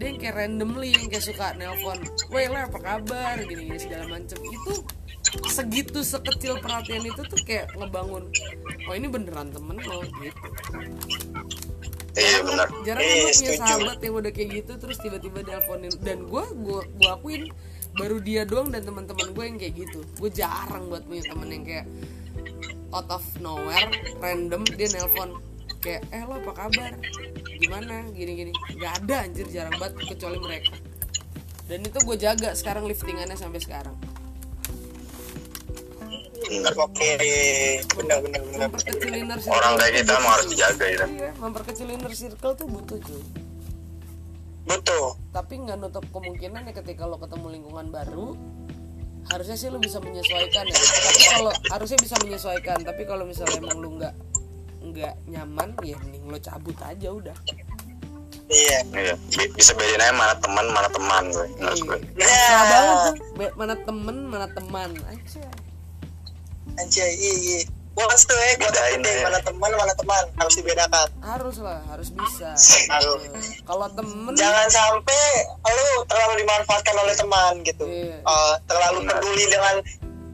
dia yang kayak randomly yang kayak suka nelpon weh lah apa kabar? gini gini segala macem. Itu segitu sekecil perhatian itu tuh kayak ngebangun oh ini beneran temen lo gitu Iya benar. jarang Eh, kan lo punya sahabat yang udah kayak gitu terus tiba-tiba nelponin dan gue gue gue akuin baru dia doang dan teman-teman gue yang kayak gitu. Gue jarang buat punya temen yang kayak out of nowhere random dia nelpon kayak eh lo apa kabar? Gimana? Gini-gini. Nggak ada anjir jarang banget kecuali mereka. Dan itu gue jaga sekarang liftingannya sampai sekarang Oke, benar benar benar. Orang kayak kita butuh, mah harus dijaga ya. iya memperkecil inner circle tuh butuh cuy Betul. tapi nggak nutup kemungkinan ya ketika lo ketemu lingkungan baru harusnya sih lo bisa menyesuaikan ya tapi kalau harusnya bisa menyesuaikan tapi kalau misalnya emang lo nggak nggak nyaman ya mending lo cabut aja udah Iya. Iya, bi- bisa bedain aja mana teman, mana teman gue. Menurut gue. Iya. Nah. Banget tuh Be- mana temen mana teman aja Anjay, iya iya. Once tuh eh, gua Bedain deh ya. mana teman mana teman harus dibedakan. harus lah harus bisa Harus. Kalau temen Jangan sampai lu terlalu dimanfaatkan oleh teman gitu. Iya. Eh, terlalu peduli dengan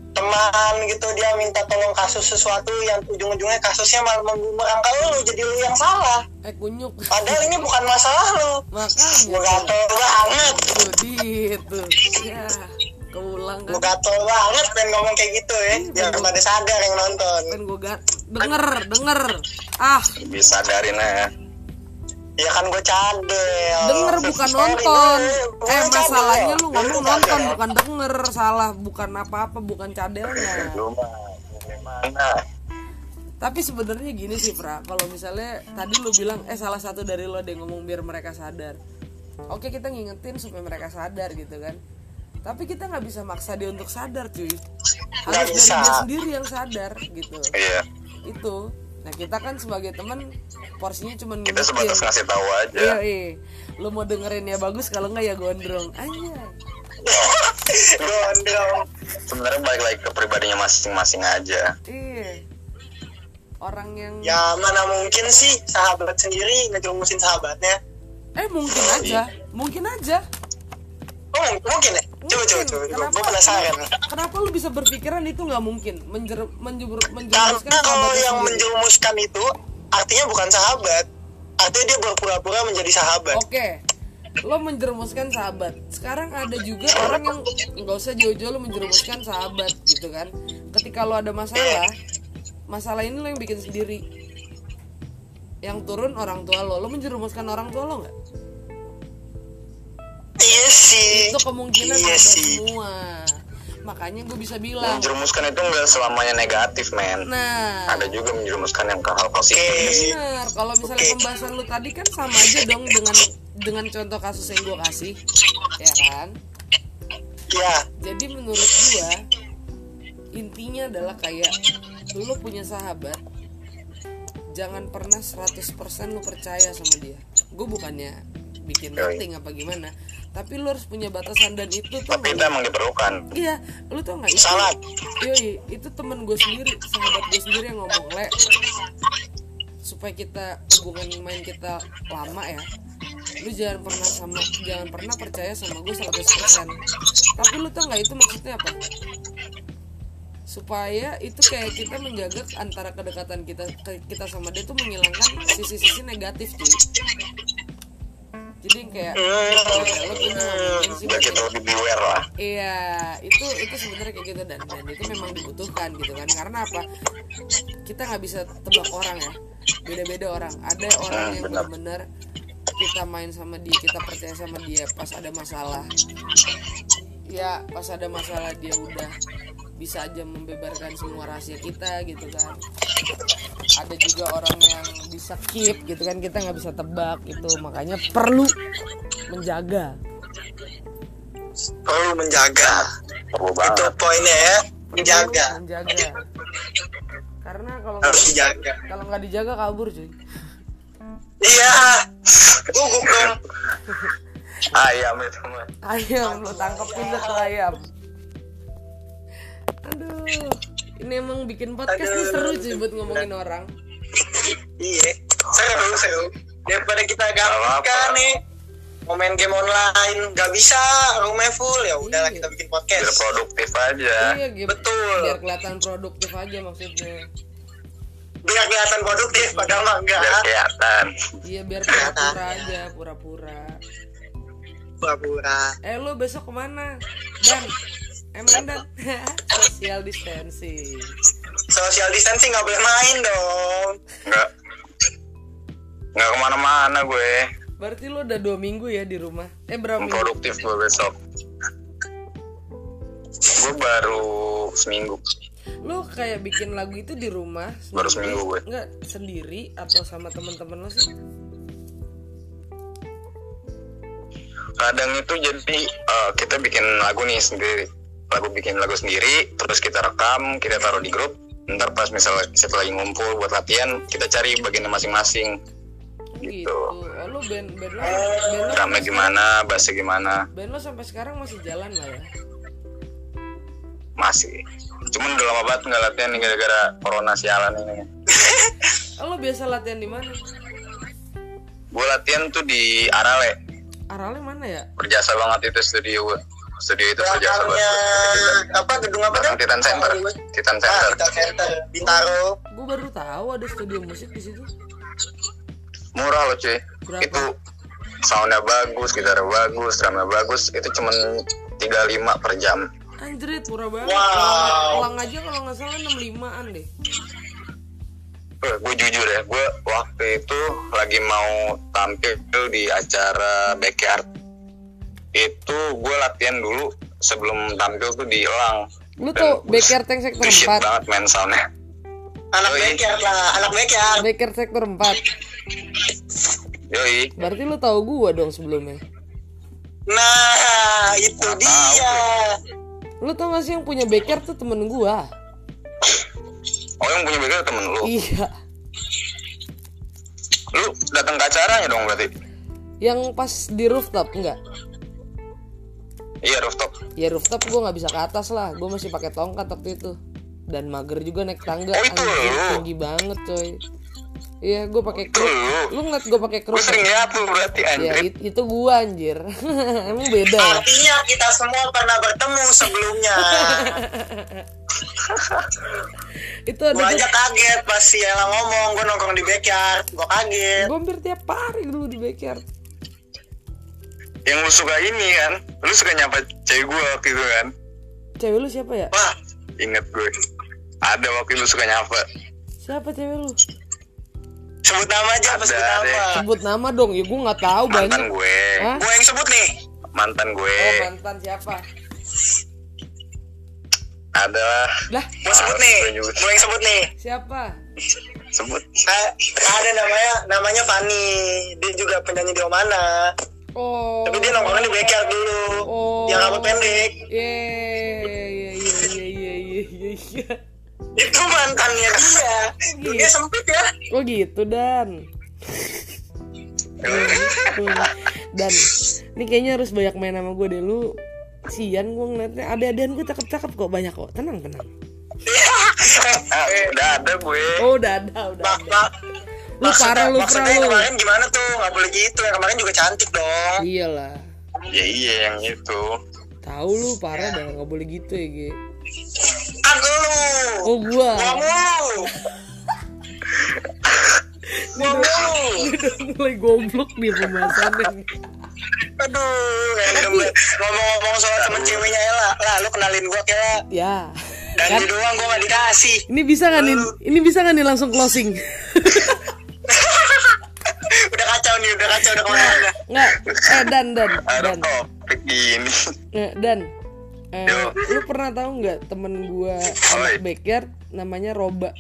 teman gitu dia minta tolong kasus sesuatu yang ujung-ujungnya kasusnya malah membumerang ke lu jadi lu yang salah. eh kunyuk Padahal ini bukan masalah lu. makanya Gue gatel banget. tuh gitu ya keulang Gue kan gatel banget pengen ngomong kayak gitu ya. Biar pada sadar yang nonton. kan gue gat denger denger ah Bisa sadarin aja. Ya kan gue cadel. denger bukan Sorry, nonton gue- gue eh cadel. masalahnya lu Gue ngomong cadel. nonton bukan denger salah bukan apa-apa bukan cadelnya gimana? tapi sebenarnya gini sih Pra kalau misalnya tadi lu bilang eh salah satu dari lo ada yang ngomong biar mereka sadar oke kita ngingetin supaya mereka sadar gitu kan tapi kita nggak bisa maksa dia untuk sadar cuy harus dari dia sendiri yang sadar gitu Iya, itu nah kita kan sebagai teman porsinya cuma kita sebatas ngasih tahu aja. Iya, iya. Lu mau dengerin ya bagus kalau enggak ya gondrong. Aja. Gondrong. Sebenarnya balik lagi ke pribadinya masing-masing aja. Iya. Orang yang Ya mana mungkin sih sahabat sendiri ngejerumusin sahabatnya. eh mungkin aja, mungkin aja. Oh mung- mungkin ya? Coba coba coba. Gue penasaran. Kenapa lu bisa berpikiran itu nggak mungkin? Menjer, menjebur, menjerumuskan Karena kalau yang sendiri. menjerumuskan itu artinya bukan sahabat. Artinya dia berpura-pura menjadi sahabat. Oke. Lo menjerumuskan sahabat. Sekarang ada juga orang yang nggak usah jauh-jauh lo menjerumuskan sahabat gitu kan. Ketika lo ada masalah, masalah ini lo yang bikin sendiri. Yang turun orang tua lo, lo menjerumuskan orang tua lo nggak? Sih. itu kemungkinan Iya ada sih. semua. Makanya gue bisa bilang. Menjerumuskan itu enggak selamanya negatif, men. nah. Ada juga menjerumuskan yang ke hal positif. benar. Kalau misalnya pembahasan lu tadi kan sama aja dong dengan dengan contoh kasus yang gue kasih. Ya kan? Ya. jadi menurut gue intinya adalah kayak lu punya sahabat jangan pernah 100% lu percaya sama dia. Gue bukannya bikin rating apa gimana tapi lu harus punya batasan dan itu tuh Tapi itu emang diperlukan. Iya, lu tau nggak? Sangat. Yoi, itu temen gue sendiri, sahabat gue sendiri yang ngomong le supaya kita hubungan main kita lama ya. Lu jangan pernah sama, jangan pernah percaya sama gue 100% Tapi lu tau nggak itu maksudnya apa? Supaya itu kayak kita menjaga antara kedekatan kita kita sama dia tuh menghilangkan sisi-sisi negatif cuy. Jadi kayak Hmm. lu tuh ngomongin sih lebih beware lah. Iya, itu itu sebenarnya kayak gitu dan dan itu memang dibutuhkan gitu kan. Karena apa? Kita nggak bisa tebak orang ya. Beda-beda orang. Ada orang Hmm, yang benar. benar-benar kita main sama dia, kita percaya sama dia pas ada masalah. Ya, pas ada masalah dia udah bisa aja membeberkan semua rahasia kita gitu kan. Ada juga orang yang bisa keep gitu kan kita nggak bisa tebak gitu makanya perlu menjaga Perlu menjaga. Perlu Itu poinnya ya. Menjaga. menjaga karena kalau Harus nggak dijaga. kalau nggak dijaga kabur cuy Iya. Gugup dong. ayam itu mah ayam lo tangkepin tuh ayam aduh. Ini emang bikin podcast nih seru sih buat ngomongin orang. Iya seru seru. Daripada kita gabut kan nih mau main game online nggak bisa rumah full. Ya udahlah Iya. kita bikin biar podcast produktif aja. Iya gitu betul. biar kelihatan produktif aja maksudnya. Biar kelihatan produktif padahal mah enggak biar kelihatan. Iya biar pura-pura aja pura-pura. Pura-pura. Eh lo besok ke mana? Dan emang dan social distancing? Social distancing nggak boleh main dong. Nggak. Nggak ke mana-mana gue. Berarti lo udah dua minggu ya di rumah? Eh berapa minggu? Produktif gue besok. Gue baru seminggu. Lo kayak bikin lagu itu di rumah? Baru seminggu gue. nggak sendiri atau sama teman-teman lo sih? Kadang itu jadi eh, kita bikin lagu nih sendiri lagu bikin lagu sendiri terus kita rekam kita taruh di grup. Ntar pas misalnya kita lagi ngumpul buat latihan kita cari bagiannya masing-masing. Gitu. Gitu. oh lo band band lo band gimana bassnya gimana? band lo sampai sekarang masih jalan lah ya? Masih. Cuman udah lama banget nggak latihan gara-gara corona sialan ini. Oh, lo biasa latihan di mana? Gue latihan tuh di Arale. Aralnya mana ya? Berjasa banget itu studio gue studio itu belakangnya banget apa gedung apa tuh? Titan Center. Titan ah Center. Titan Center Bintaro. Gue baru tahu ada studio musik di situ. Murah loh cuy. Berapa? itu soundnya bagus gitarnya bagus drumnya bagus. Itu cuman 35 per jam. Anjrit murah banget. Wow. Elang aja kalau nggak salah 65an deh. Gue jujur ya gue waktu itu lagi mau tampil di acara backyard itu gue latihan dulu sebelum tampil tuh di Elang. Lu tau gue- backyard tank sektor gue 4 banget main soundnya. Anak Yoi. backyard lah anak backyard backyard sektor 4 yoi. Berarti lu tahu gua dong sebelumnya. Nah itu Nggak dia. lu tau gak sih yang punya backyard tuh temen gua? Oh yang punya backyard temen lu? Iya. Lu datang ke acaranya dong berarti? Yang pas di rooftop enggak iya rooftop. Ya rooftop gua nggak bisa ke atas lah. Gua masih pakai tongkat waktu itu. Dan mager juga naik tangga. Oh, itu Anjir, lu? tinggi banget coy. Iya gua pakai Itu kruk lu? ngeliat gua pakai kruk gue sering lihat lu berarti ya anjir. it- itu gua anjir. Emang beda ya? Artinya kita semua pernah bertemu sebelumnya. Itu ada gue aja kaget pas si Ella ngomong gue nongkrong di backyard. Gue kaget. Gua hampir tiap hari dulu di backyard yang lu suka ini kan? Lu suka nyapa cewek gue waktu itu kan? Cewek lu siapa ya? Wah inget gue ada waktu lu suka nyapa. Siapa cewek lu? Sebut nama aja. Apa Ada sebut nama? deh. sebut nama dong. Ya gua nggak tahu mantan banyak gue. Hah? gue yang sebut nih. Mantan gue. Oh mantan siapa? Ada lah. Lah gue sebut nih. Gue gue yang sebut nih. Siapa? Sebut. Nah, ada namanya namanya Fanny dia juga penyanyi di mana oh. Tapi dia nongkrongnya di backyard dulu. Oh. yang rambut pendek. Iya, iya, iya, iya, iya, iya, itu mantannya dia. Dunia sempit ya. Oh gitu dan. dan ini kayaknya harus banyak main sama gue deh. Lu sian gue ngeliatnya. Ada adean gue cakep-cakep kok banyak kok. Tenang tenang. Ah, udah ada gue. Oh udah ada udah ada lu parah lu maksudnya parah yang lu. kemarin gimana tuh? Nggak boleh gitu yang kemarin juga cantik dong. Iyalah. Ya iya yang itu. Tahu lu parah dah nggak boleh gitu ya Ge. kan lu. Oh gua. Gua mulu. Gua mulu. mulai goblok nih pembahasannya. Aduh ngomong-ngomong soal temen ceweknya Ella. Lah lu kenalin gua kayak ya. Dan kan? doang gua gak dikasih. Ini bisa kan nih? Ini bisa kan nih langsung closing udah kacau nih udah kacau udah ke mana-mana. Nggak eh dan dan dan. topik gini Eh, dan. Eh, Yo. lu pernah tahu nggak temen gua anak backyard namanya Roba?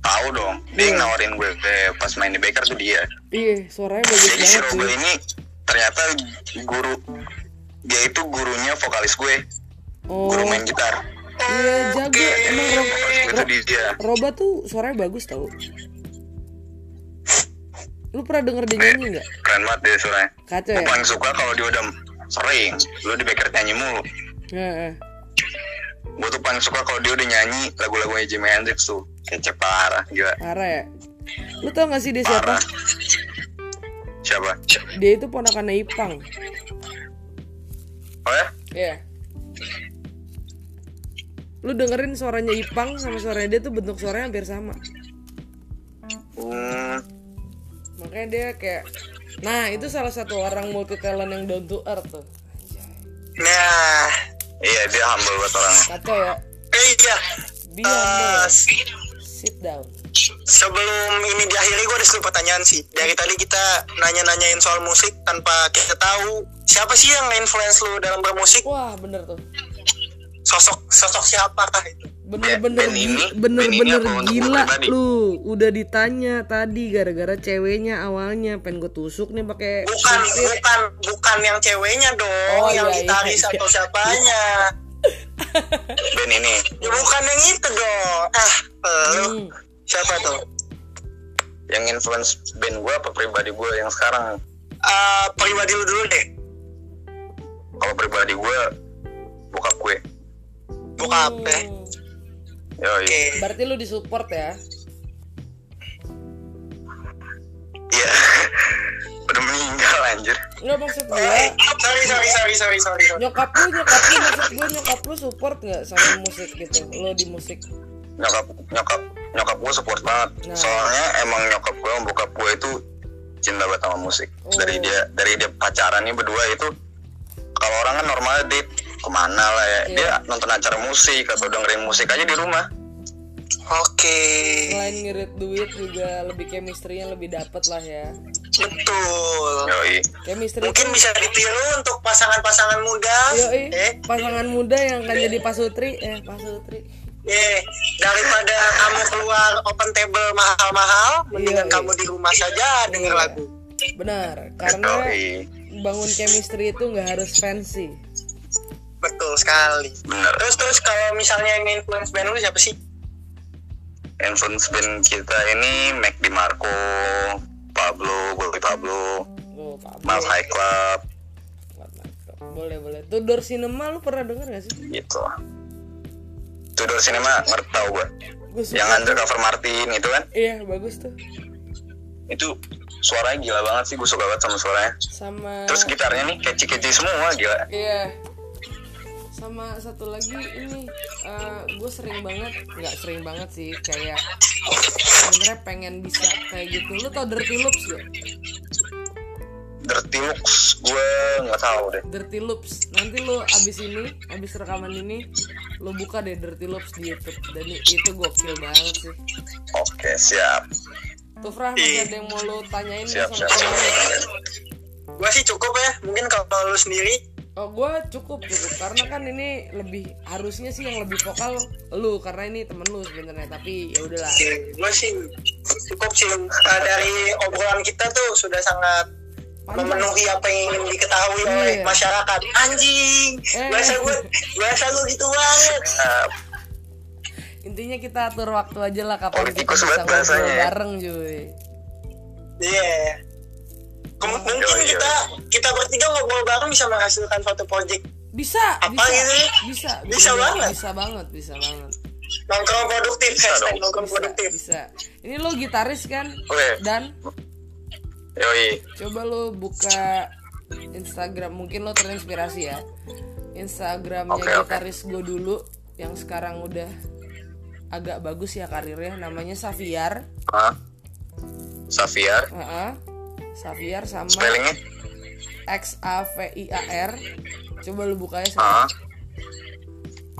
Tahu dong. Dia yang nawarin gue eh, pas main di Baker tuh dia. Iya suaranya bagus jadi si sih. ini ternyata guru dia itu gurunya vokalis gue. Oh. guru main gitar iya jago. emang Rob, dia. Roba tuh suaranya bagus tau. Lu pernah denger dia nyanyi nggak? Keren banget dia suaranya. Kacau gue ya? paling suka kalau dia udah sering. Lu di Baker nyanyi mulu. Heeh. gue tuh paling suka kalau dia udah nyanyi lagu-lagunya Jimi Hendrix tuh. Kece parah gila. Parah ya? Lu tau gak sih dia siapa? Parah. Siapa? Dia itu ponakannya Ipang. Oh ya? Iya. Lu dengerin suaranya Ipang sama suaranya dia tuh bentuk suaranya hampir sama. hmm, Makanya dia kayak Nah, itu salah satu orang multi talent yang down to earth tuh. Nah, iya dia humble banget orang Kacau ya. eh, iya. Dia Eh, humble. s- Sit down. sebelum ini diakhiri gue ada satu pertanyaan sih. Dari tadi kita nanya-nanyain soal musik tanpa kita tahu siapa sih yang influence lu dalam bermusik. Wah, bener tuh. Sosok sosok siapakah itu? Bener-bener ini- gi- bener-bener gila lu. Udah ditanya tadi gara-gara ceweknya awalnya pengen gue tusuk nih pakai Bukan, sisir. bukan, bukan yang ceweknya dong, Oh, yang iya, iya, gitaris iya. atau siapanya. band ini Ya, bukan yang itu dong. Ah, lu Hmm. siapa tuh? yang influence band gue apa pribadi gue yang sekarang Ah, pribadi lu dulu deh. kalau pribadi gue bokap gue Buka? Hmm. Yoi. Oke. Berarti lu disupport ya? Iya. Udah meninggal anjir. Nggak maksud gue Eh, sorry, sorry, sorry, sorry, sorry. sorry. nyokap lu nyokap lu maksud gue nyokap lu support nggak sama musik gitu lo di musik Nyokap nyokap nyokap gue support banget. Nah. Soalnya emang nyokap gue sama bokap gue itu cinta banget sama musik. Oh. Dari dia dari dia pacarannya berdua itu kalau orang kan normalnya date ke mana lah ya. Iya. Dia nonton acara musik atau dengerin musik aja di rumah. Oke. selain ngirit duit juga lebih chemistry-nya lebih dapet lah ya Betul. Yoi. chemistry Mungkin bisa ditiru untuk pasangan-pasangan muda. Yoi, Eh, pasangan muda yang akan jadi pasutri eh pasutri eh, daripada kamu keluar open table mahal-mahal, mendingan Iya, kamu di rumah saja denger Iya. lagu. benar karena Yoi. bangun chemistry itu nggak harus fancy Betul sekali. Bener. Terus terus kalau misalnya yang influence band lu siapa sih? Influence band kita ini Mac DiMarco, Pablo, Boy Pablo, oh Pak Mal High Club, mantap. boleh boleh Tudor Cinema lu pernah denger gak sih gitu. Tudor Cinema ngerti tau gue. Yang undercover Martin itu kan, iya bagus tuh itu suaranya gila banget sih, gue suka banget sama suaranya. sama Terus gitarnya nih kece-kece semua, gila. Iya. Sama satu lagi ini gue sering banget, nggak sering banget sih, kayak sebenarnya pengen bisa kayak gitu. Lu tau Dirty Loops gak? Dirty Looks gue nggak tahu deh. Dirty Loops. Nanti lu abis ini, abis rekaman ini, lu buka deh Dirty Loops di YouTube. Dan itu gokil banget sih. Oke siap, Tuh Frah, masih ada yang mau lu tanyain siap siap. sama temen lu? Gua sih cukup ya. Mungkin kalau lu sendiri Oh, gue cukup cukup karena kan ini lebih harusnya sih yang lebih vokal lu karena ini temen lu sebenarnya tapi ya udahlah gue sih cukup sih Uh, dari obrolan kita tuh sudah sangat Panjang. memenuhi apa yang ingin diketahui Iya. oleh masyarakat anjing Eh. biasa gue biasa gue gitu banget Nah, intinya kita atur waktu aja lah kapan kita bisa ngobrol ya. bareng cuy iya Kem- mungkin Yoi, yoi. kita kita bertiga ngobrol bareng bisa menghasilkan suatu project bisa Apa bisa gitu ya? bisa Bisa banget. bisa banget bisa banget nongkrong produktif Bisa hashtag dong. nongkrong bisa produktif bisa ini lo gitaris kan Oke. dan Yoi, coba lo buka Instagram mungkin lo terinspirasi ya Instagramnya oke. gitaris gue dulu yang sekarang udah agak bagus ya karirnya namanya Safiar Hah? Safiar, Heeh. Safiar sama spellingnya? X A V I A R. Coba lu buka ya Ah, sekarang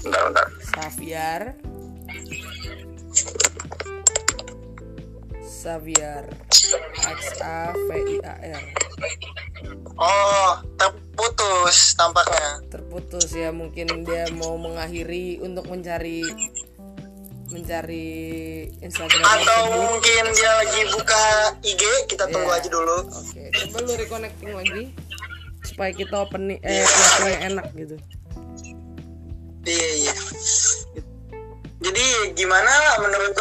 bentar bentar. Safiar Safiar X A V I A R. Oh terputus tampaknya. Terputus ya mungkin dia mau mengakhiri untuk mencari mencari Instagram atau mungkin dia lagi buka IG kita tunggu Iya. aja dulu Oke, coba lu reconnecting lagi supaya kita open eh flow yang enak gitu. iya iya jadi gimana menurut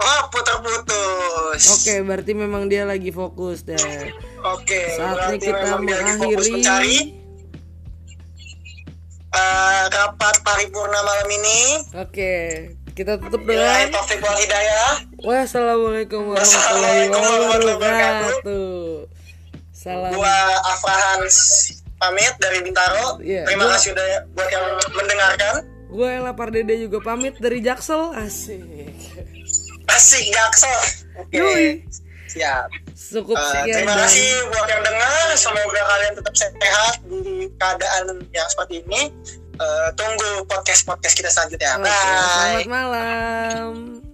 Oh, putar-putus. Oke, berarti memang dia lagi fokus deh. Oke, Saatnya berarti kita mengakhiri. mencari eh, rapat paripurna malam ini. Oke, kita tutup Billahi dengan taufik wal hidayah. Wassalamualaikum warahmatullahi wabarakatuh. Salam. Gua Afrahans pamit dari Bintaro. Iya, Terima gua- kasih udah buat yang mendengarkan. Gue Ella Pardede juga pamit dari Jaksel. Asik. Asik Jaksel. Oke. Yui. Siap. Cukup Eh, sekian terima dan kasih buat yang dengar. Semoga kalian tetap sehat di keadaan yang seperti ini. Eh, tunggu podcast podcast kita selanjutnya. Oke, Bye. selamat malam.